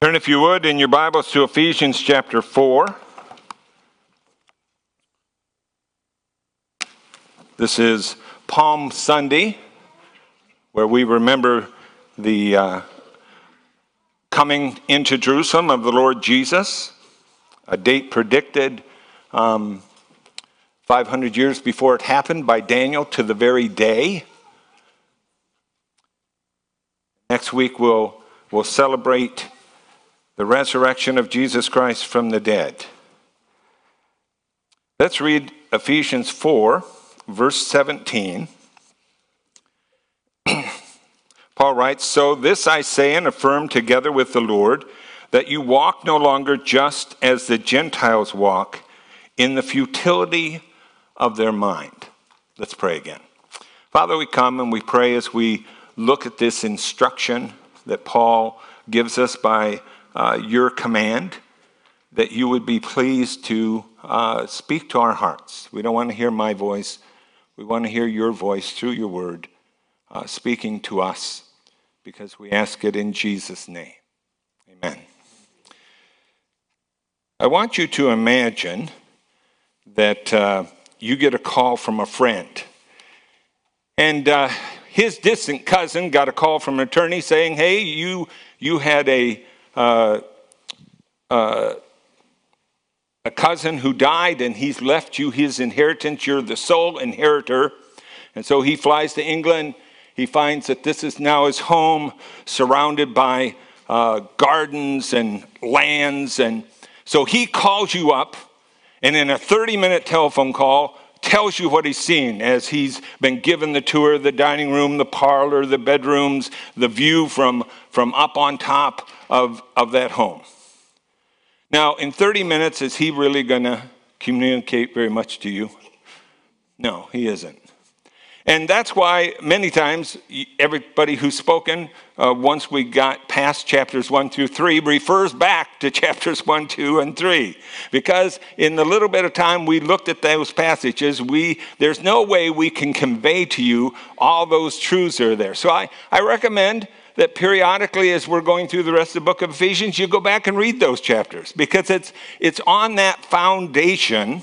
Turn, if you would, in your Bibles to Ephesians chapter 4. This is Palm Sunday, where we remember the uh, coming into Jerusalem of the Lord Jesus, a date predicted um, 500 years before it happened by Daniel to the very day. Next week, we'll, we'll celebrate the resurrection of Jesus Christ from the dead. Let's read Ephesians 4, verse 17. Paul writes, So this I say and affirm together with the Lord, that you walk no longer just as the Gentiles walk, in the futility of their mind. Let's pray again. Father, we come and we pray as we look at this instruction that Paul gives us by uh, your command, that you would be pleased to uh, speak to our hearts. We don't want to hear my voice, we want to hear your voice through your word uh, speaking to us because we ask it in Jesus' name. Amen. I want you to imagine that uh, you get a call from a friend. And uh, his distant cousin got a call from an attorney saying, Hey, you, you had a uh, uh, a cousin who died and he's left you his inheritance. You're the sole inheritor. And so he flies to England. He finds that this is now his home, surrounded by uh, gardens and lands. And so he calls you up, and in a 30 minute telephone call, tells you what he's seen as he's been given the tour of the dining room, the parlor, the bedrooms, the view from, from up on top of, of that home. Now, in 30 minutes, is he really going to communicate very much to you? No, he isn't. And that's why many times everybody who's spoken, uh, once we got past chapters 1 through 3, refers back to chapters 1, 2, and 3. Because in the little bit of time we looked at those passages, we, there's no way we can convey to you all those truths that are there. So I, I recommend that periodically, as we're going through the rest of the book of Ephesians, you go back and read those chapters because it's, it's on that foundation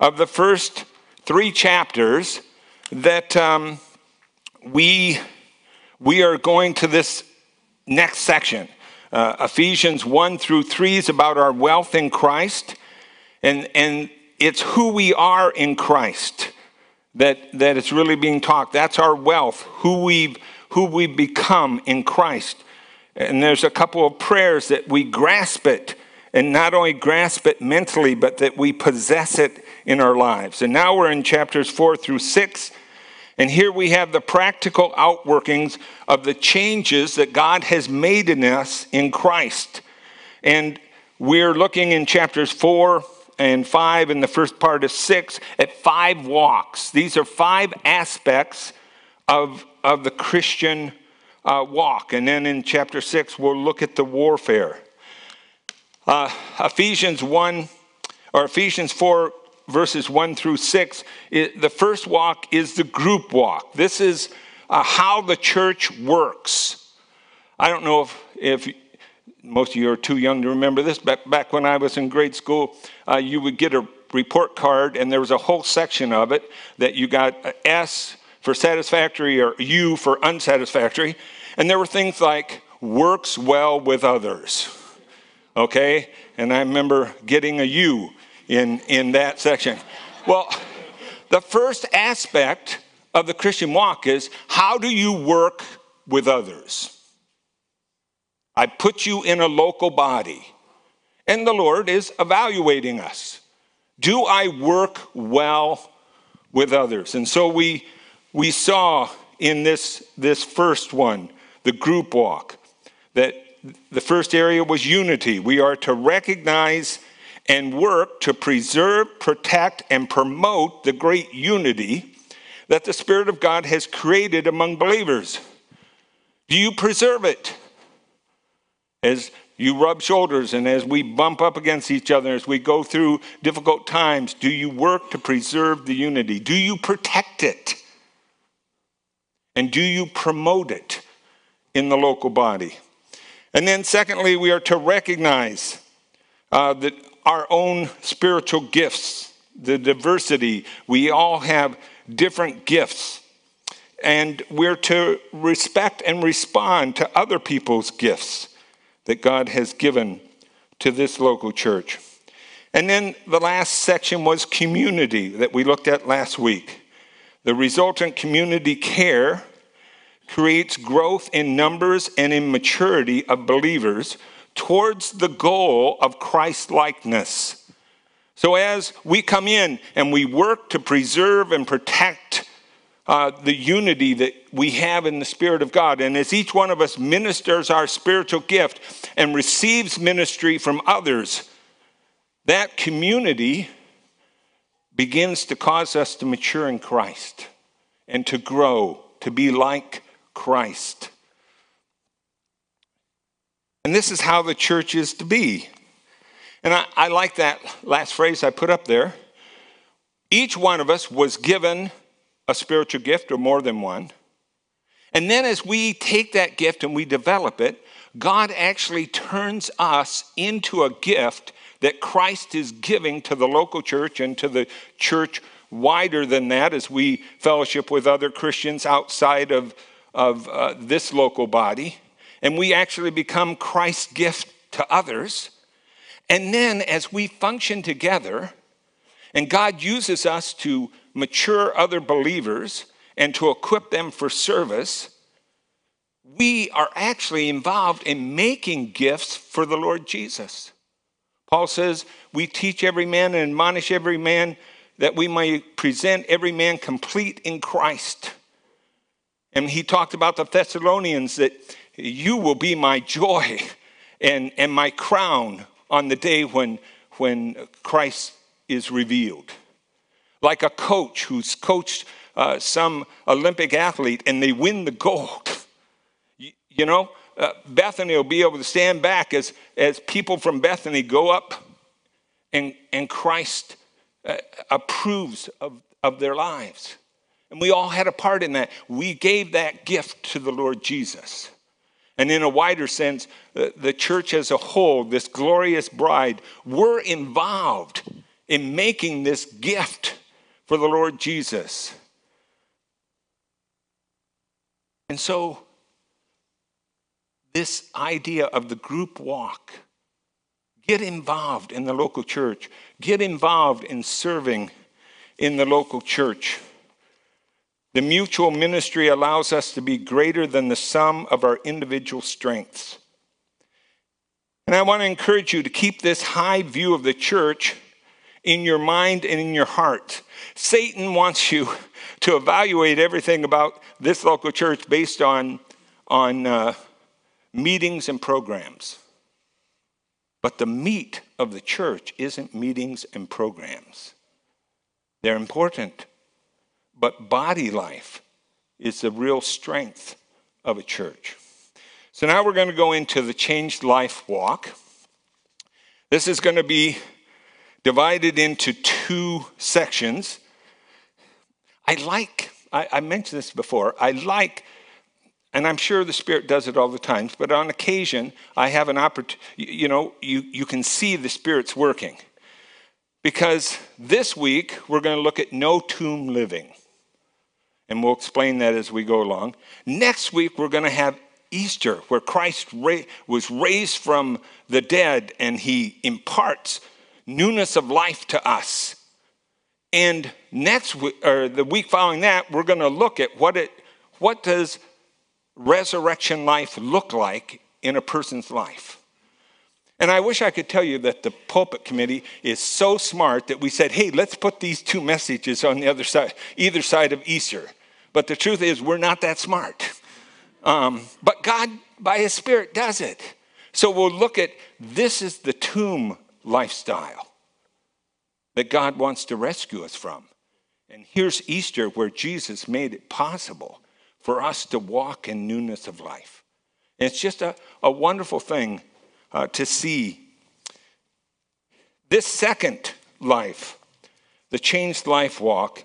of the first three chapters that um, we, we are going to this next section. Uh, Ephesians 1 through 3 is about our wealth in Christ, and, and it's who we are in Christ that, that it's really being taught. That's our wealth, who we've who we become in Christ. And there's a couple of prayers that we grasp it, and not only grasp it mentally, but that we possess it in our lives. And now we're in chapters four through six. And here we have the practical outworkings of the changes that God has made in us in Christ. And we're looking in chapters four and five, and the first part of six, at five walks. These are five aspects of of the Christian uh, walk. And then in chapter 6, we'll look at the warfare. Uh, Ephesians 1 or Ephesians 4 verses 1 through 6, it, the first walk is the group walk. This is uh, how the church works. I don't know if, if most of you are too young to remember this, but back when I was in grade school, uh, you would get a report card, and there was a whole section of it that you got S for satisfactory or U for unsatisfactory. And there were things like works well with others. Okay? And I remember getting a U in, in that section. Well, the first aspect of the Christian walk is how do you work with others? I put you in a local body, and the Lord is evaluating us. Do I work well with others? And so we we saw in this, this first one, the group walk, that the first area was unity. We are to recognize and work to preserve, protect, and promote the great unity that the Spirit of God has created among believers. Do you preserve it? As you rub shoulders and as we bump up against each other, as we go through difficult times, do you work to preserve the unity? Do you protect it? And do you promote it in the local body? And then, secondly, we are to recognize uh, that our own spiritual gifts, the diversity. We all have different gifts. And we're to respect and respond to other people's gifts that God has given to this local church. And then the last section was community that we looked at last week. The resultant community care creates growth in numbers and in maturity of believers towards the goal of Christ likeness. So, as we come in and we work to preserve and protect uh, the unity that we have in the Spirit of God, and as each one of us ministers our spiritual gift and receives ministry from others, that community begins to cause us to mature in Christ and to grow, to be like Christ. And this is how the church is to be. And I, I, like that last phrase I put up there. Each one of us was given a spiritual gift or more than one. And then as we take that gift and we develop it, God actually turns us into a gift that Christ is giving to the local church and to the church wider than that as we fellowship with other Christians outside of, of uh, this local body. And we actually become Christ's gift to others. And then as we function together, and God uses us to mature other believers and to equip them for service, we are actually involved in making gifts for the Lord Jesus. Paul says, We teach every man and admonish every man that we may present every man complete in Christ. And he talked about the Thessalonians that you will be my joy and, and my crown on the day when, when Christ is revealed. Like a coach who's coached uh, some Olympic athlete and they win the gold. You, you know, uh, Bethany will be able to stand back as, as people from Bethany go up and, and Christ uh, approves of, of their lives. And we all had a part in that. We gave that gift to the Lord Jesus. And in a wider sense, the, church as a whole, this glorious bride, we're involved in making this gift for the Lord Jesus. And so this idea of the group walk. Get involved in the local church. Get involved in serving in the local church. The mutual ministry allows us to be greater than the sum of our individual strengths. And I want to encourage you to keep this high view of the church in your mind and in your heart. Satan wants you to evaluate everything about this local church based on, on uh, meetings and programs. But the meat of the church isn't meetings and programs. They're important, but body life is the real strength of a church. So now we're going to go into the changed life walk. This is going to be divided into two sections. I like, I, I mentioned this before, I like and I'm sure the Spirit does it all the time, but on occasion, I have an opportunity, you know, you, you can see the Spirit's working. Because this week, we're going to look at no tomb living. And we'll explain that as we go along. Next week, we're going to have Easter, where Christ ra- was raised from the dead and he imparts newness of life to us. And next week, or the week following that, we're going to look at what it what does resurrection life look like in a person's life? And I wish I could tell you that the pulpit committee is so smart that we said, hey, let's put these two messages on the other side, either side of Easter. But the truth is, we're not that smart. Um, but God, by His Spirit, does it. So we'll look at this is the tomb lifestyle that God wants to rescue us from. And here's Easter where Jesus made it possible for us to walk in newness of life. And it's just a, a wonderful thing uh, to see. This second life, the changed life walk,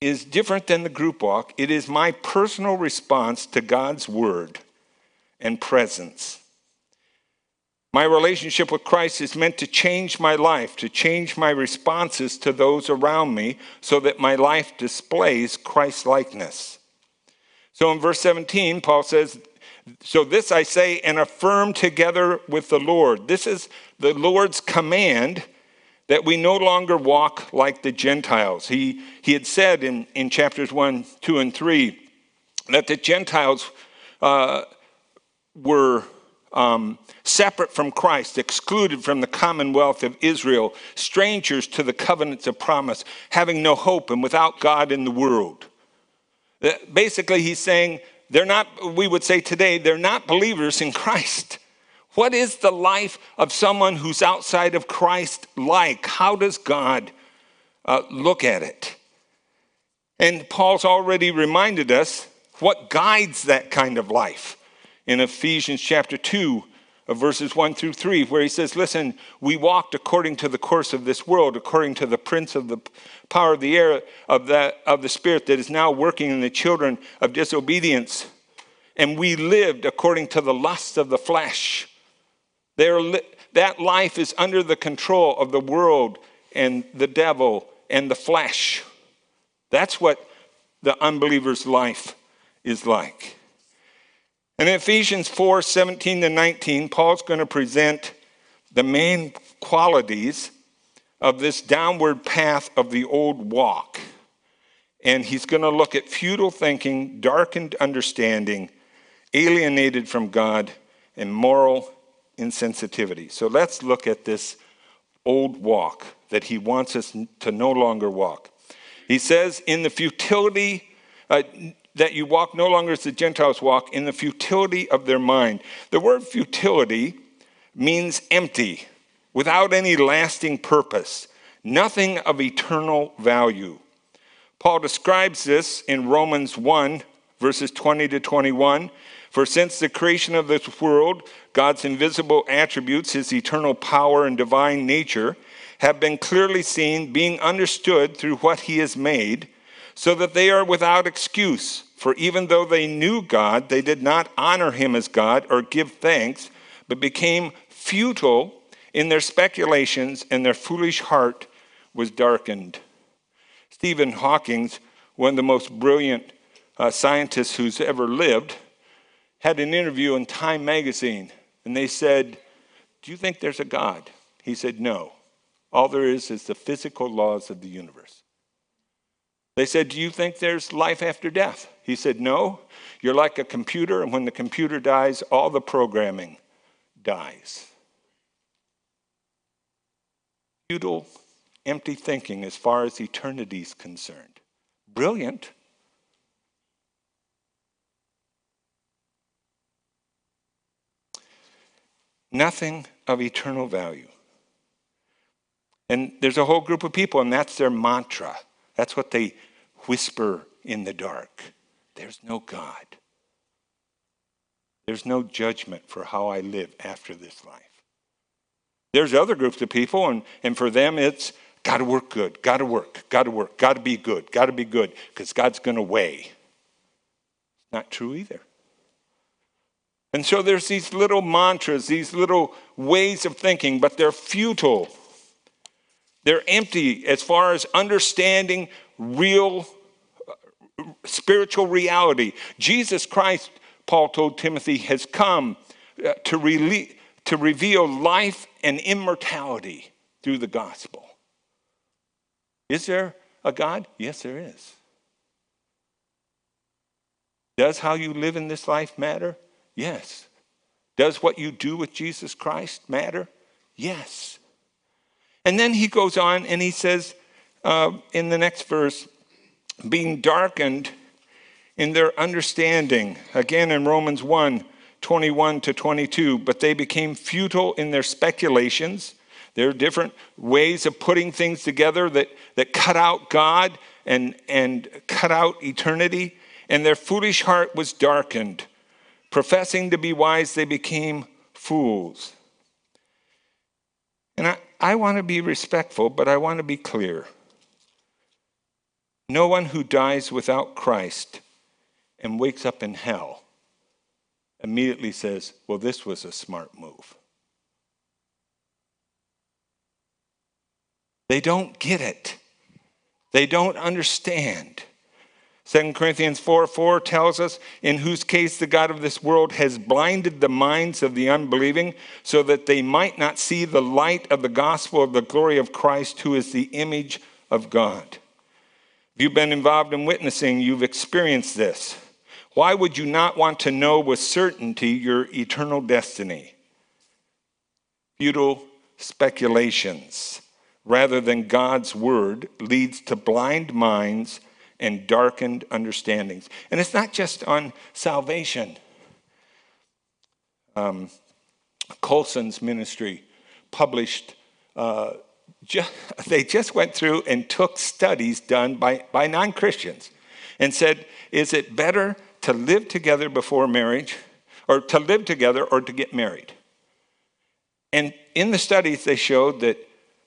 is different than the group walk. It is my personal response to God's word and presence. My relationship with Christ is meant to change my life, to change my responses to those around me so that my life displays Christ likeness. So in verse 17, Paul says, So this I say and affirm together with the Lord. This is the Lord's command that we no longer walk like the Gentiles. He, he had said in, in chapters 1, 2, and 3 that the Gentiles uh, were um, separate from Christ, excluded from the commonwealth of Israel, strangers to the covenants of promise, having no hope and without God in the world. Basically, he's saying they're not, we would say today, they're not believers in Christ. What is the life of someone who's outside of Christ like? How does God uh, look at it? And Paul's already reminded us what guides that kind of life in Ephesians chapter 2, verses 1 through 3, where he says, Listen, we walked according to the course of this world, according to the prince of the power of the air, of, that, of the spirit that is now working in the children of disobedience. And we lived according to the lust of the flesh li- that life is under the control of the world and the devil and the flesh. That's what the unbeliever's life is like. And in Ephesians 4 17 to 19, Paul's going to present the main qualities of this downward path of the old walk. And he's going to look at futile thinking, darkened understanding, alienated from God, and moral insensitivity. So let's look at this old walk that he wants us to no longer walk. He says, in the futility, uh, that you walk no longer as the Gentiles walk, in the futility of their mind. The word futility means empty, without any lasting purpose, nothing of eternal value. Paul describes this in Romans 1, verses 20 to 21. For since the creation of this world, God's invisible attributes, his eternal power and divine nature, have been clearly seen, being understood through what he has made, so that they are without excuse. For even though they knew God, they did not honor him as God or give thanks, but became futile in their speculations, and their foolish heart was darkened. Stephen Hawking, one of the most brilliant uh, scientists who's ever lived, had an interview in Time magazine, and they said, Do you think there's a God? He said, No. All there is is the physical laws of the universe. They said, Do you think there's life after death? He said, No. You're like a computer, and when the computer dies, all the programming dies. Futile, empty thinking as far as eternity is concerned. Brilliant, nothing of eternal value. And there's a whole group of people, and that's their mantra. That's what they whisper in the dark. There's no God. There's no judgment for how I live after this life. There's other groups of people, and, and for them it's got to work good, got to work, got to work, got to be good, got to be good, because God's going to weigh. Not true either. And so there's these little mantras, these little ways of thinking, but they're futile. They're empty as far as understanding real uh, spiritual reality. Jesus Christ, Paul told Timothy, has come uh, to, rele- to reveal life and immortality through the gospel. Is there a God? Yes, there is. Does how you live in this life matter? Yes. Does what you do with Jesus Christ matter? Yes. And then he goes on and he says uh, in the next verse, being darkened in their understanding, again in Romans 1 21 to 22, but they became futile in their speculations. There are different ways of putting things together that, that cut out God and, and cut out eternity, and their foolish heart was darkened. Professing to be wise, they became fools. And I, I want to be respectful, but I want to be clear. No one who dies without Christ and wakes up in hell immediately says, Well, this was a smart move. They don't get it, they don't understand. 2 Corinthians 4 4 tells us, in whose case the God of this world has blinded the minds of the unbelieving, so that they might not see the light of the gospel of the glory of Christ, who is the image of God. If you've been involved in witnessing, you've experienced this. Why would you not want to know with certainty your eternal destiny? Futile speculations rather than God's word leads to blind minds and darkened understandings. And it's not just on salvation. Um, Colson's ministry published, uh, they just went through and took studies done by, by non Christians and said, is it better to live together before marriage, or to live together, or to get married? And in the studies, they showed that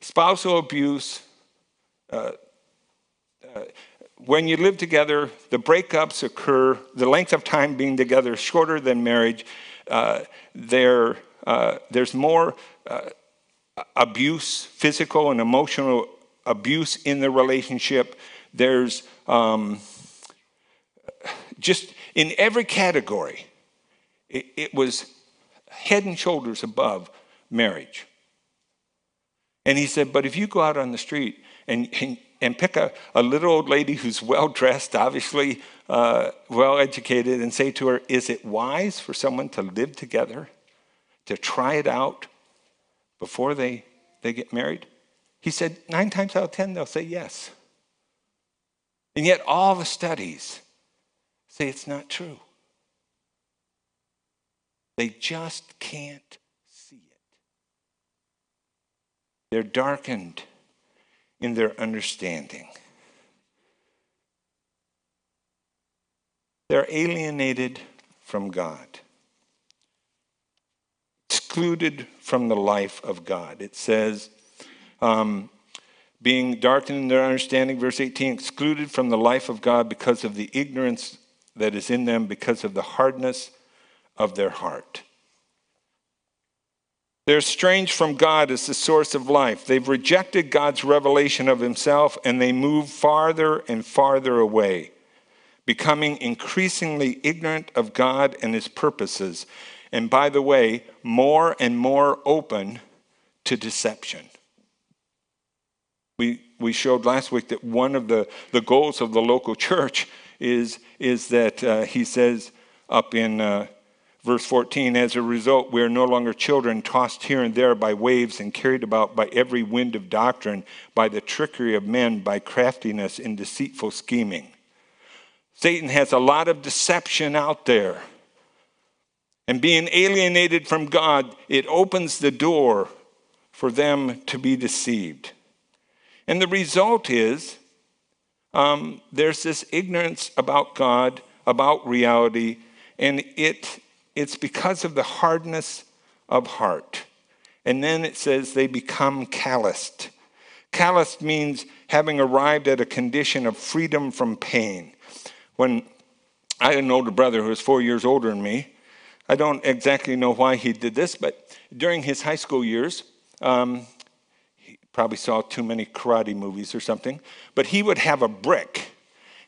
spousal abuse, uh, uh, when you live together, the breakups occur, the length of time being together is shorter than marriage. Uh, there, uh, there's more uh, abuse, physical and emotional abuse in the relationship. There's um, just in every category, it, it was head and shoulders above marriage. And he said, But if you go out on the street and, and, and pick a, a little old lady who's well dressed, obviously uh, well educated, and say to her, Is it wise for someone to live together, to try it out before they, they get married? He said, Nine times out of ten, they'll say yes. And yet, all the studies say it's not true. They just can't see it. they're darkened in their understanding. They're alienated from God, excluded from the life of God. It says, um, being darkened in their understanding, verse 18, excluded from the life of God because of the ignorance that is in them, because of the hardness of their heart. They're estranged from God as the source of life. They've rejected God's revelation of Himself and they move farther and farther away, becoming increasingly ignorant of God and His purposes. And by the way, more and more open to deception. We, we showed last week that one of the, the goals of the local church is, is that uh, he says up in. Uh, Verse 14, as a result, we are no longer children tossed here and there by waves and carried about by every wind of doctrine, by the trickery of men, by craftiness and deceitful scheming. Satan has a lot of deception out there. And being alienated from God, it opens the door for them to be deceived. And the result is um, there's this ignorance about God, about reality, and it it's because of the hardness of heart. And then it says they become calloused. Calloused means having arrived at a condition of freedom from pain. When I had an older brother who was four years older than me, I don't exactly know why he did this, but during his high school years, um, he probably saw too many karate movies or something, but he would have a brick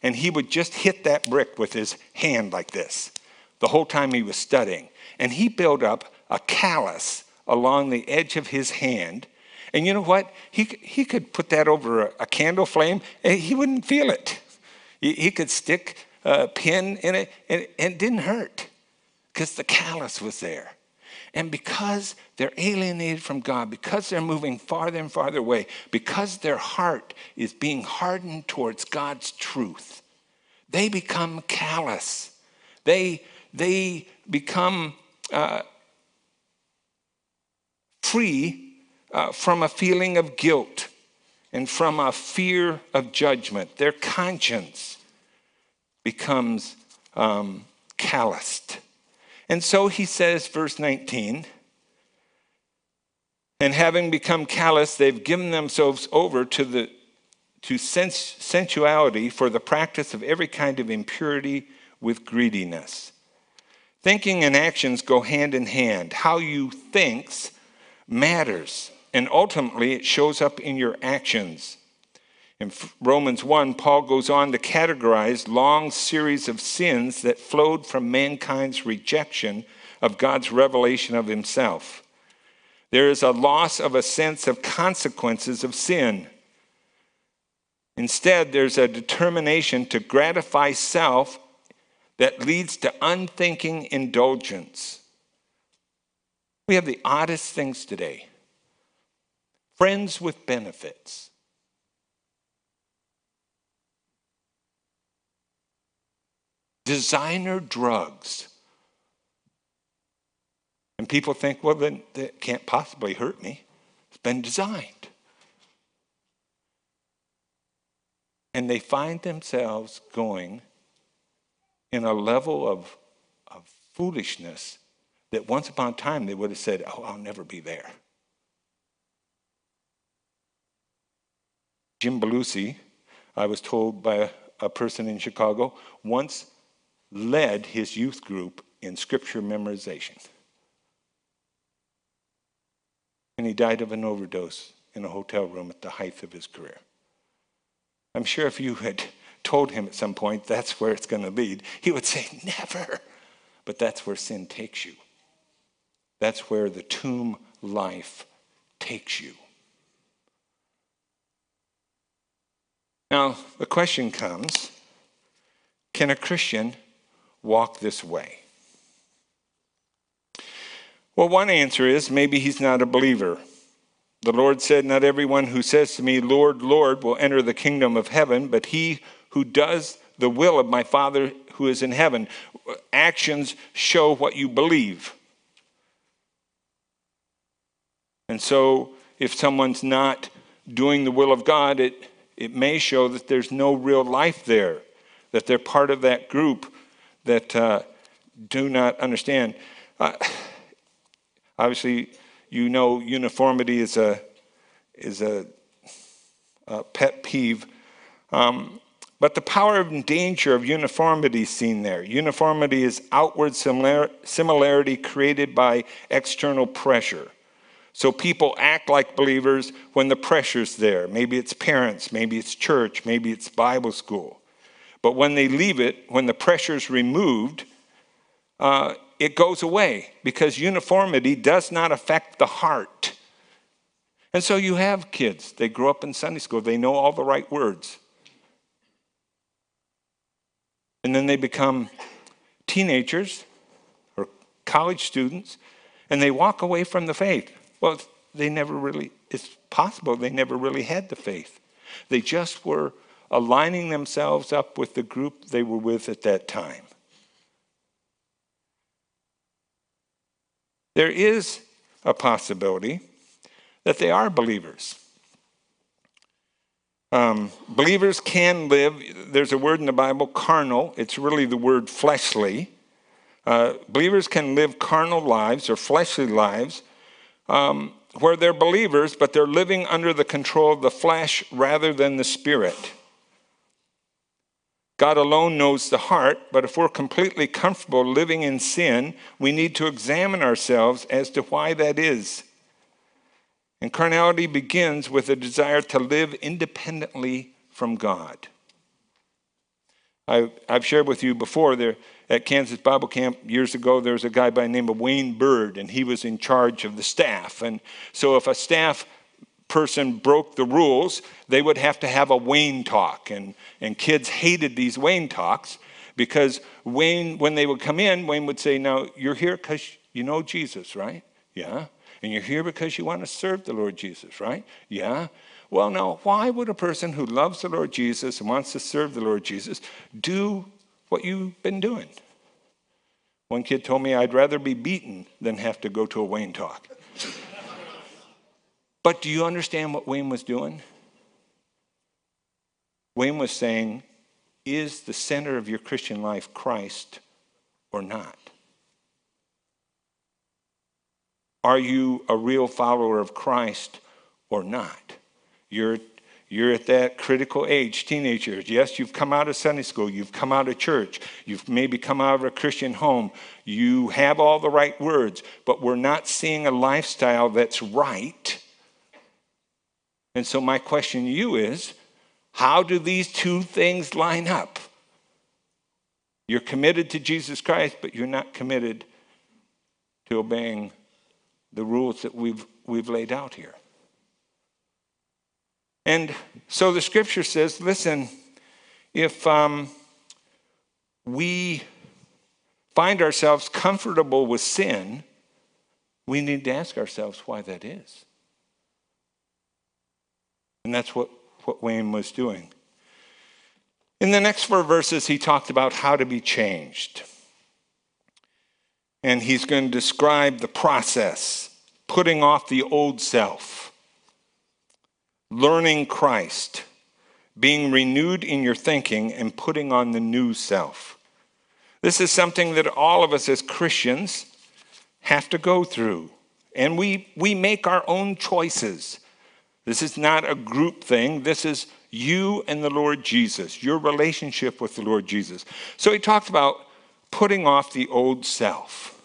and he would just hit that brick with his hand like this the whole time he was studying. And he built up a callus along the edge of his hand. And you know what? He, he could put that over a, a candle flame and he wouldn't feel it. He, he could stick a pin in it and, and it didn't hurt because the callus was there. And because they're alienated from God, because they're moving farther and farther away, because their heart is being hardened towards God's truth, they become callous. They they become uh, free uh, from a feeling of guilt and from a fear of judgment. Their conscience becomes um, calloused. And so he says, verse 19, and having become callous, they've given themselves over to the to sens- sensuality for the practice of every kind of impurity with greediness. Thinking and actions go hand in hand. How you thinks matters. and ultimately it shows up in your actions. In Romans 1, Paul goes on to categorize long series of sins that flowed from mankind's rejection of God's revelation of himself. There is a loss of a sense of consequences of sin. Instead, there's a determination to gratify self that leads to unthinking indulgence. We have the oddest things today friends with benefits. Designer drugs. And people think, well, then that can't possibly hurt me. It's been designed. And they find themselves going in a level of, of foolishness that once upon a time they would have said, Oh, I'll never be there. Jim Belushi, I was told by a, a person in Chicago, once led his youth group in scripture memorization. And he died of an overdose in a hotel room at the height of his career. I'm sure if you had told him at some point that's where it's going to lead, he would say, Never. But that's where sin takes you. That's where the tomb life takes you. Now, the question comes can a Christian walk this way? Well, one answer is maybe he's not a believer. The Lord said, Not everyone who says to me, Lord, Lord, will enter the kingdom of heaven, but he who does the will of my Father who is in heaven. Actions show what you believe. And so, if someone's not doing the will of God, it, it may show that there's no real life there, that they're part of that group that uh, do not understand. Uh, obviously, you know uniformity is a, is a, a pet peeve. Um, but the power and danger of uniformity is seen there. Uniformity is outward similar, similarity created by external pressure. So people act like believers when the pressure's there. Maybe it's parents, maybe it's church, maybe it's Bible school. But when they leave it, when the pressure's removed, uh, it goes away because uniformity does not affect the heart. And so you have kids, they grow up in Sunday school, they know all the right words. And then they become teenagers or college students and they walk away from the faith. Well, they never really, it's possible they never really had the faith. They just were aligning themselves up with the group they were with at that time. There is a possibility that they are believers. Um, believers can live, there's a word in the Bible, carnal. It's really the word fleshly. Uh, believers can live carnal lives or fleshly lives um, where they're believers, but they're living under the control of the flesh rather than the spirit. God alone knows the heart, but if we're completely comfortable living in sin, we need to examine ourselves as to why that is. And carnality begins with a desire to live independently from God. I, have shared with you before there at Kansas Bible Camp years ago, there was a guy by the name of Wayne Bird, and he was in charge of the staff. And so if a staff person broke the rules, they would have to have a Wayne talk. And, and kids hated these Wayne talks because Wayne, when they would come in, Wayne would say, Now, you're here because you know Jesus, right? Yeah. And you're here because you want to serve the Lord Jesus, right? Yeah. Well, now, why would a person who loves the Lord Jesus and wants to serve the Lord Jesus do what you've been doing? One kid told me I'd rather be beaten than have to go to a Wayne talk. but do you understand what Wayne was doing? Wayne was saying, Is the center of your Christian life Christ or not? Are you a real follower of Christ or not? You're, you're at that critical age, teenagers. Yes, you've come out of Sunday school, you've come out of church, you've maybe come out of a Christian home, you have all the right words, but we're not seeing a lifestyle that's right And so, my question to you is how do these two things line up? You're committed to Jesus Christ, but you're not committed to obeying the rules that we've, we've laid out here. And so the scripture says listen, if um, we find ourselves comfortable with sin, we need to ask ourselves why that is. And that's what, what Wayne was doing. In the next four verses, he talked about how to be changed. And he's going to describe the process, putting off the old self, learning Christ, being renewed in your thinking, and putting on the new self. This is something that all of us as Christians have to go through. And we, we make our own choices. This is not a group thing. This is you and the Lord Jesus, your relationship with the Lord Jesus. So he talked about putting off the old self.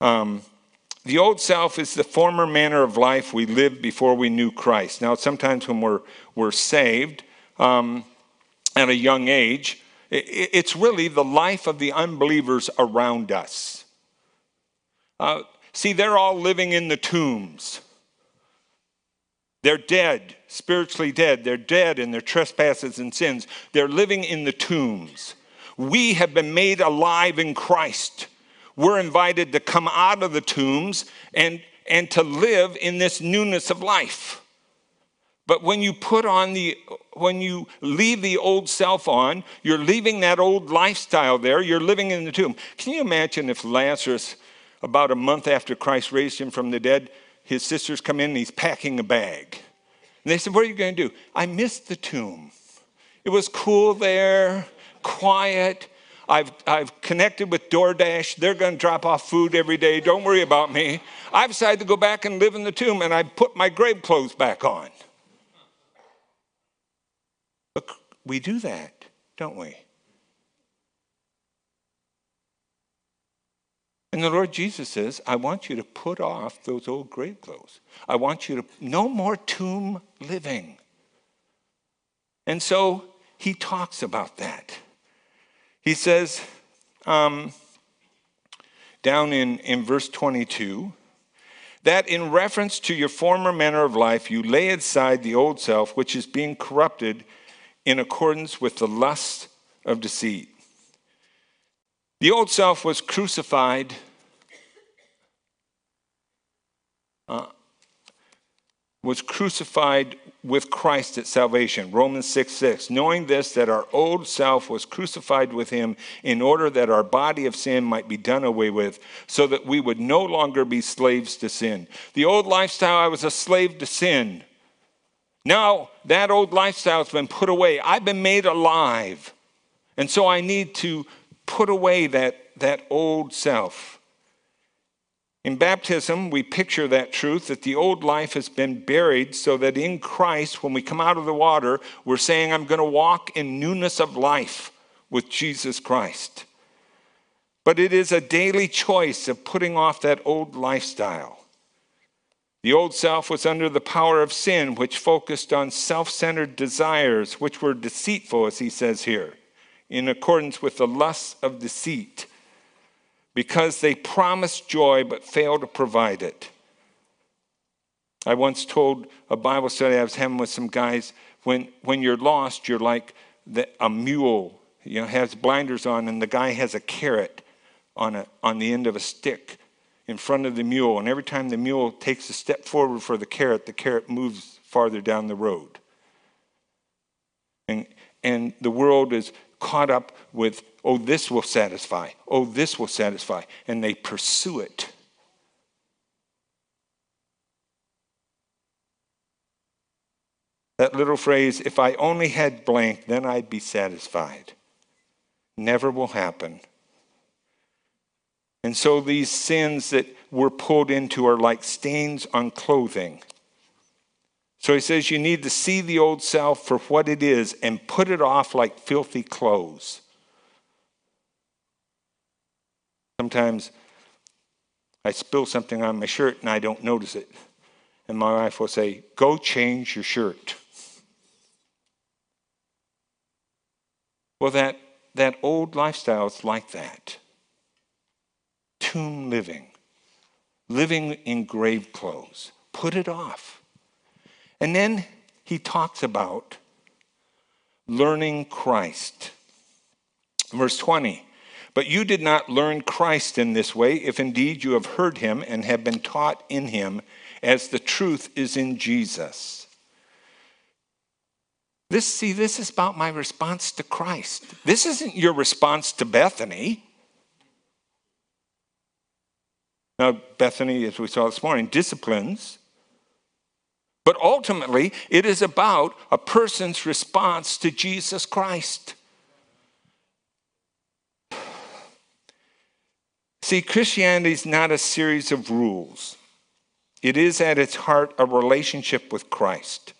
Um, the old self is the former manner of life we lived before we knew Christ. Now, sometimes when we're, we're saved um, at a young age, it, it's really the life of the unbelievers around us. Uh, see, they're all living in the tombs. They're dead, spiritually dead. They're dead in their trespasses and sins. They're living in the tombs. We have been made alive in Christ. We're invited to come out of the tombs and, and to live in this newness of life. But when you put on the, when you leave the old self on, you're leaving that old lifestyle there. You're living in the tomb. Can you imagine if Lazarus, about a month after Christ raised him from the dead, his sisters come in and he's packing a bag. And they said, What are you going to do? I missed the tomb. It was cool there, quiet. I've, I've connected with DoorDash. They're going to drop off food every day. Don't worry about me. I've decided to go back and live in the tomb, and I put my grave clothes back on. Look, we do that, don't we? And the Lord Jesus says, I want you to put off those old grave clothes. I want you to, no more tomb living. And so he talks about that. He says, um, down in, in verse 22, that in reference to your former manner of life, you lay aside the old self, which is being corrupted in accordance with the lust of deceit the old self was crucified. Uh, was crucified with Christ at salvation. Romans 6 6. Knowing this, that our old self was crucified with him in order that our body of sin might be done away with, so that we would no longer be slaves to sin. The old lifestyle, I was a slave to sin. Now that old lifestyle has been put away. I've been made alive. And so I need to put away that, that old self. In baptism, we picture that truth that the old life has been buried so that in Christ, when we come out of the water, we're saying, I'm going to walk in newness of life with Jesus Christ. But it is a daily choice of putting off that old lifestyle. The old self was under the power of sin, which focused on self centered desires, which were deceitful, as he says here in accordance with the lusts of deceit, because they promise joy but fail to provide it. I once told a Bible study I was having with some guys when, when you're lost, you're like the, a mule, you know, has blinders on, and the guy has a carrot on, a, on the end of a stick in front of the mule. And every time the mule takes a step forward for the carrot, the carrot moves farther down the road. And, and the world is caught up with, oh, this will satisfy, oh, this will satisfy, and they pursue it. That little phrase, if I only had blank, then I'd be satisfied, never will happen. And so these sins that we're pulled into are like stains on clothing. So he says you need to see the old self for what it is and put it off like filthy clothes. Sometimes I spill something on my shirt and I don't notice it. and my wife will say, Go change your shirt. Well, that, that old lifestyle is like that tomb living, living in grave clothes. Put it off. And then he talks about learning Christ. Verse 20 But you did not learn Christ in this way, if indeed you have heard him and have been taught in him, as the truth is in Jesus. This, see, this is about my response to Christ. This isn't your response to Bethany. Now, Bethany, as we saw this morning, disciplines. But ultimately, it is about a person's response to Jesus Christ. See, Christianity is not a series of rules, it is at its heart a relationship with Christ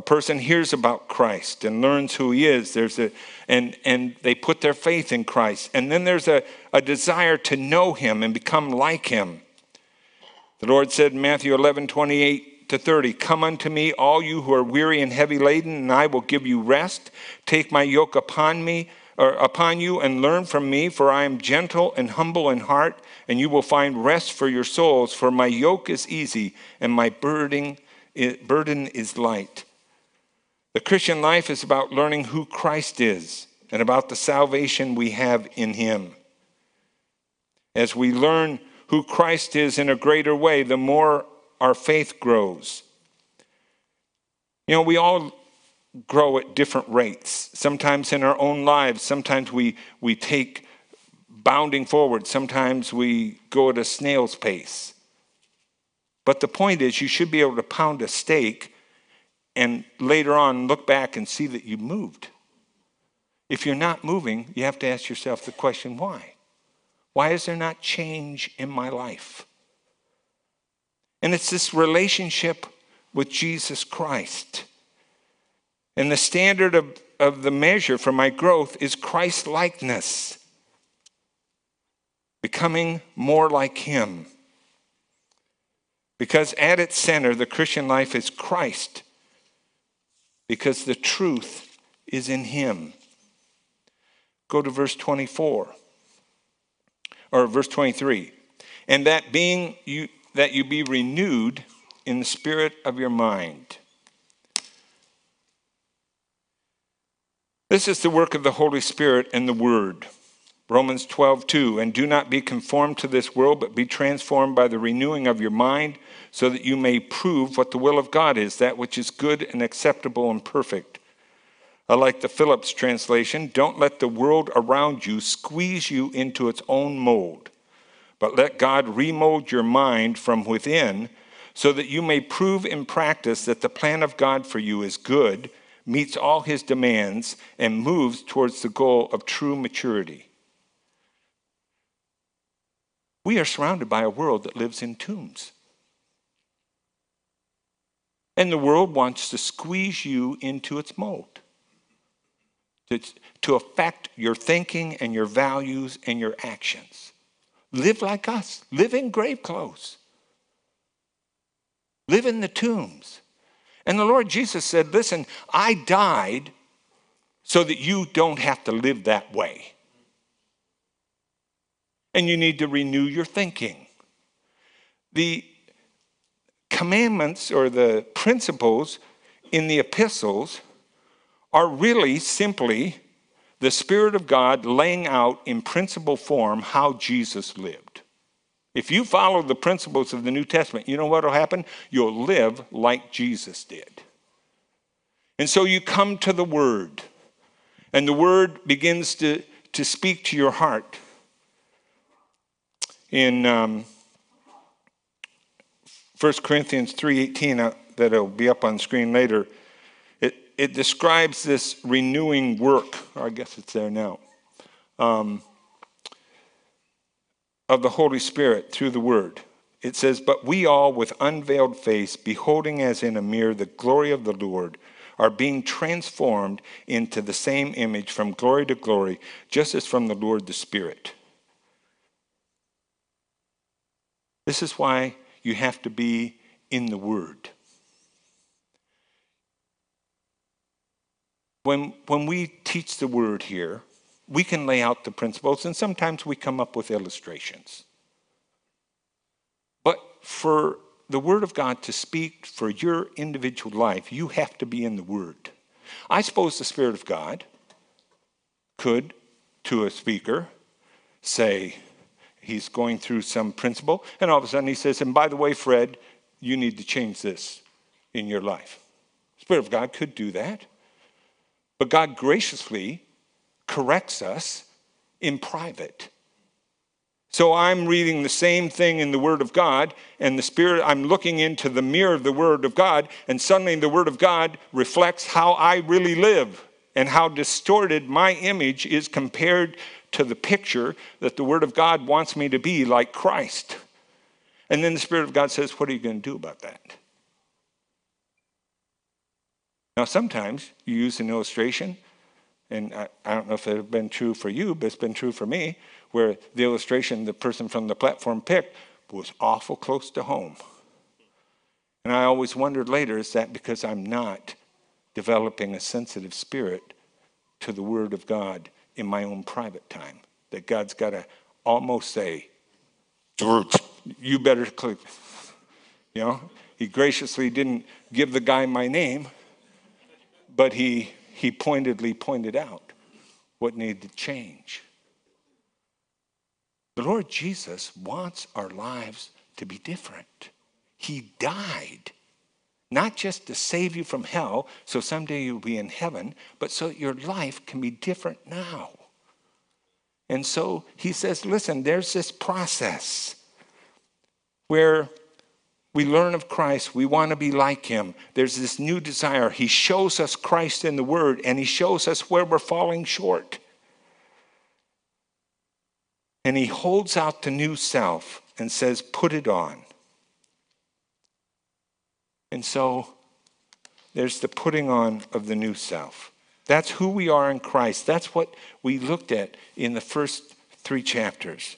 a person hears about Christ and learns who he is, there's a, and, and they put their faith in Christ. And then there's a, a desire to know him and become like him. The Lord said in Matthew 11, 28 to 30, Come unto me, all you who are weary and heavy laden, and I will give you rest. Take my yoke upon me, or upon you, and learn from me, for I am gentle and humble in heart, and you will find rest for your souls. For my yoke is easy, and my burden, burden is light. The Christian life is about learning who Christ is and about the salvation we have in Him. As we learn who Christ is in a greater way, the more our faith grows. You know, we all grow at different rates. Sometimes in our own lives, sometimes we, we take bounding forward, sometimes we go at a snail's pace. But the point is, you should be able to pound a stake and later on look back and see that you moved. If you're not moving, you have to ask yourself the question why? Why is there not change in my life? And it's this relationship with Jesus Christ. And the standard of, of the measure for my growth is Christ likeness, becoming more like Him. Because at its center, the Christian life is Christ because the truth is in him. Go to verse 24 or verse 23. And that being you that you be renewed in the spirit of your mind. This is the work of the Holy Spirit and the Word. Romans 12, 2. And do not be conformed to this world, but be transformed by the renewing of your mind so that you may prove what the will of God is, that which is good and acceptable and perfect. I like the Phillips translation don't let the world around you squeeze you into its own mold, but let God remold your mind from within so that you may prove in practice that the plan of God for you is good, meets all his demands, and moves towards the goal of true maturity. We are surrounded by a world that lives in tombs. And the world wants to squeeze you into its mold, to, to affect your thinking and your values and your actions. Live like us, live in grave clothes, live in the tombs. And the Lord Jesus said, Listen, I died so that you don't have to live that way. And you need to renew your thinking. The commandments or the principles in the epistles are really simply the Spirit of God laying out in principle form how Jesus lived. If you follow the principles of the New Testament, you know what will happen? You'll live like Jesus did. And so you come to the Word, and the Word begins to, to speak to your heart. In um, 1 Corinthians 3.18, uh, that'll be up on screen later, it, describes this renewing work, I guess it's there now, um, of the Holy Spirit through the Word. It says, But we all, with unveiled face, beholding as in a mirror the glory of the Lord, are being transformed into the same image from glory to glory, just as from the Lord the Spirit. This is why you have to be in the Word. When, when we teach the Word here, we can lay out the principles, and sometimes we come up with illustrations. But for the Word of God to speak for your individual life, you have to be in the Word. I suppose the Spirit of God could, to a speaker, say he's going through some principle, and all of a sudden he says, And by the way, Fred, you need to change this in your life. Spirit of God could do that. But God graciously corrects us in private. So I'm reading the same thing in the Word of God, and the Spirit, I'm looking into the mirror of the Word of God, and suddenly the Word of God reflects how I really live and how distorted my image is compared to the picture that the Word of God wants me to be like Christ. And then the Spirit of God says, What are you going to do about that? Now, sometimes you use an illustration and I, I don't know if it's been true for you, but it's been true for me, where the illustration the person from the platform picked was awful close to home. And I always wondered later is that because I'm not developing a sensitive spirit to the Word of God in my own private time? That God's got to almost say, you better click. You know, he graciously didn't give the guy my name, but he he pointedly pointed out what needed to change. The Lord Jesus wants our lives to be different. He died not just to save you from hell, so someday you'll be in heaven, but so your life can be different now. And so he says, listen, there's this process where we learn of Christ. We want to be like him. There's this new desire. He shows us Christ in the Word, and he shows us where we're falling short. And he holds out the new self and says, Put it on. And so there's the putting on of the new self. That's who we are in Christ. That's what we looked at in the first three chapters.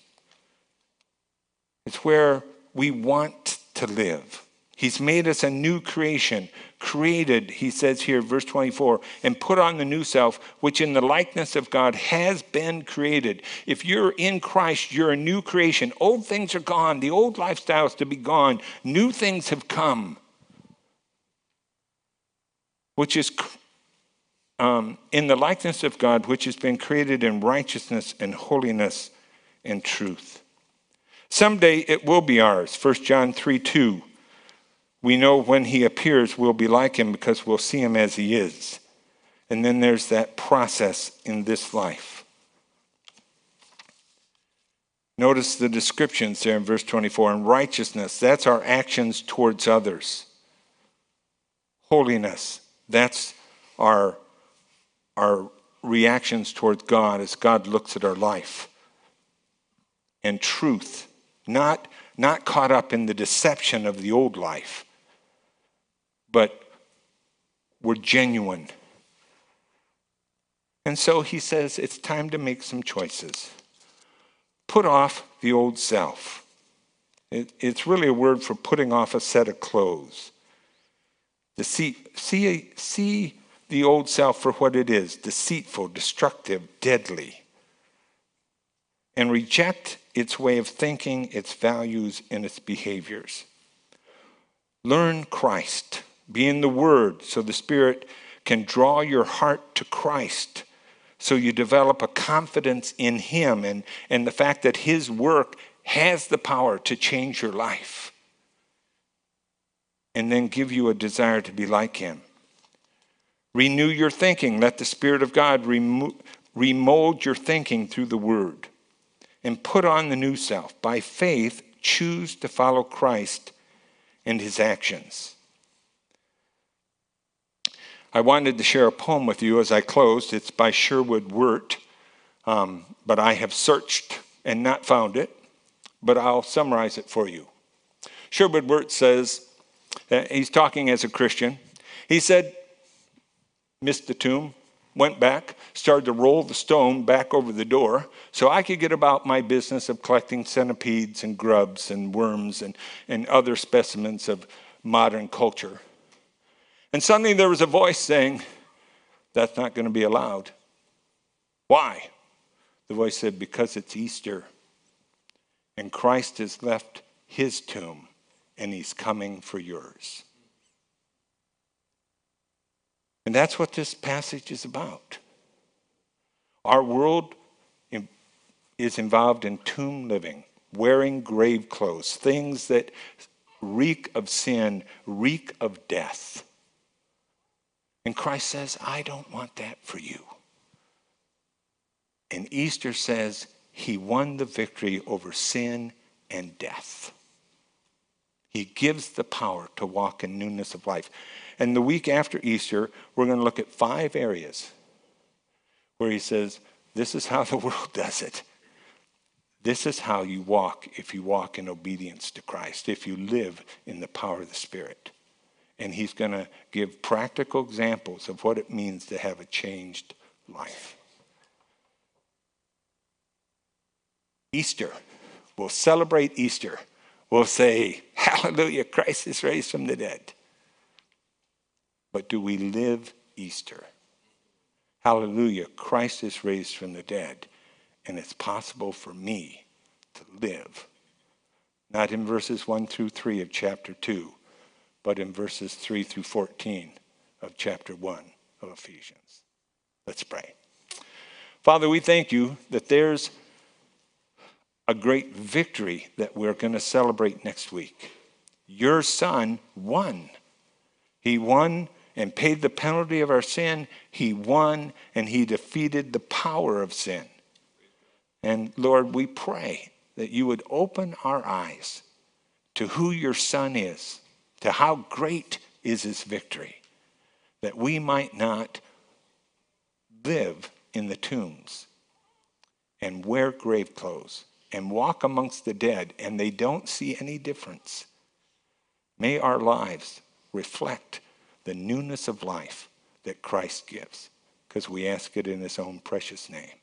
It's where we want to live. He's made us a new creation, created, he says here, verse 24, and put on the new self, which in the likeness of God has been created. If you're in Christ, you're a new creation. Old things are gone, the old lifestyles to be gone, new things have come, which is um, in the likeness of God, which has been created in righteousness and holiness and truth. Someday it will be ours. 1 John 3 2. We know when he appears, we'll be like him because we'll see him as he is. And then there's that process in this life. Notice the descriptions there in verse 24. And righteousness, that's our actions towards others. Holiness, that's our, our reactions towards God as God looks at our life. And truth, not, not caught up in the deception of the old life, but we're genuine. And so he says it's time to make some choices. Put off the old self. It, it's really a word for putting off a set of clothes. To see, see, see the old self for what it is deceitful, destructive, deadly. And reject its way of thinking, its values, and its behaviors. Learn Christ. Be in the Word so the Spirit can draw your heart to Christ. So you develop a confidence in Him and, and the fact that His work has the power to change your life. And then give you a desire to be like Him. Renew your thinking. Let the Spirit of God remo- remold your thinking through the Word and put on the new self. By faith, choose to follow Christ and his actions. I wanted to share a poem with you as I closed. It's by Sherwood Wirt, um, but I have searched and not found it, but I'll summarize it for you. Sherwood Wirt says, he's talking as a Christian. He said, Missed the tomb, went back, started to roll the stone back over the door so I could get about my business of collecting centipedes and grubs and worms and, and other specimens of modern culture. And suddenly there was a voice saying, That's not going to be allowed. Why? The voice said, Because it's Easter. And Christ has left his tomb and he's coming for yours. And that's what this passage is about. Our world is involved in tomb living, wearing grave clothes, things that reek of sin, reek of death. And Christ says, I don't want that for you. And Easter says, He won the victory over sin and death. He gives the power to walk in newness of life. And the week after Easter, we're going to look at five areas where he says, This is how the world does it. This is how you walk if you walk in obedience to Christ, if you live in the power of the Spirit. And he's going to give practical examples of what it means to have a changed life. Easter. We'll celebrate Easter We'll say, Hallelujah, Christ is raised from the dead. But do we live Easter? Hallelujah, Christ is raised from the dead, and it's possible for me to live. Not in verses 1 through 3 of chapter 2, but in verses 3 through 14 of chapter 1 of Ephesians. Let's pray. Father, we thank you that there's a great victory that we're going to celebrate next week. Your son won. He won and paid the penalty of our sin. He won and he defeated the power of sin. And Lord, we pray that you would open our eyes to who your son is, to how great is his victory, that we might not live in the tombs and wear grave clothes and walk amongst the dead, and they don't see any difference. May our lives reflect the newness of life that Christ gives, because we ask it in his own precious name.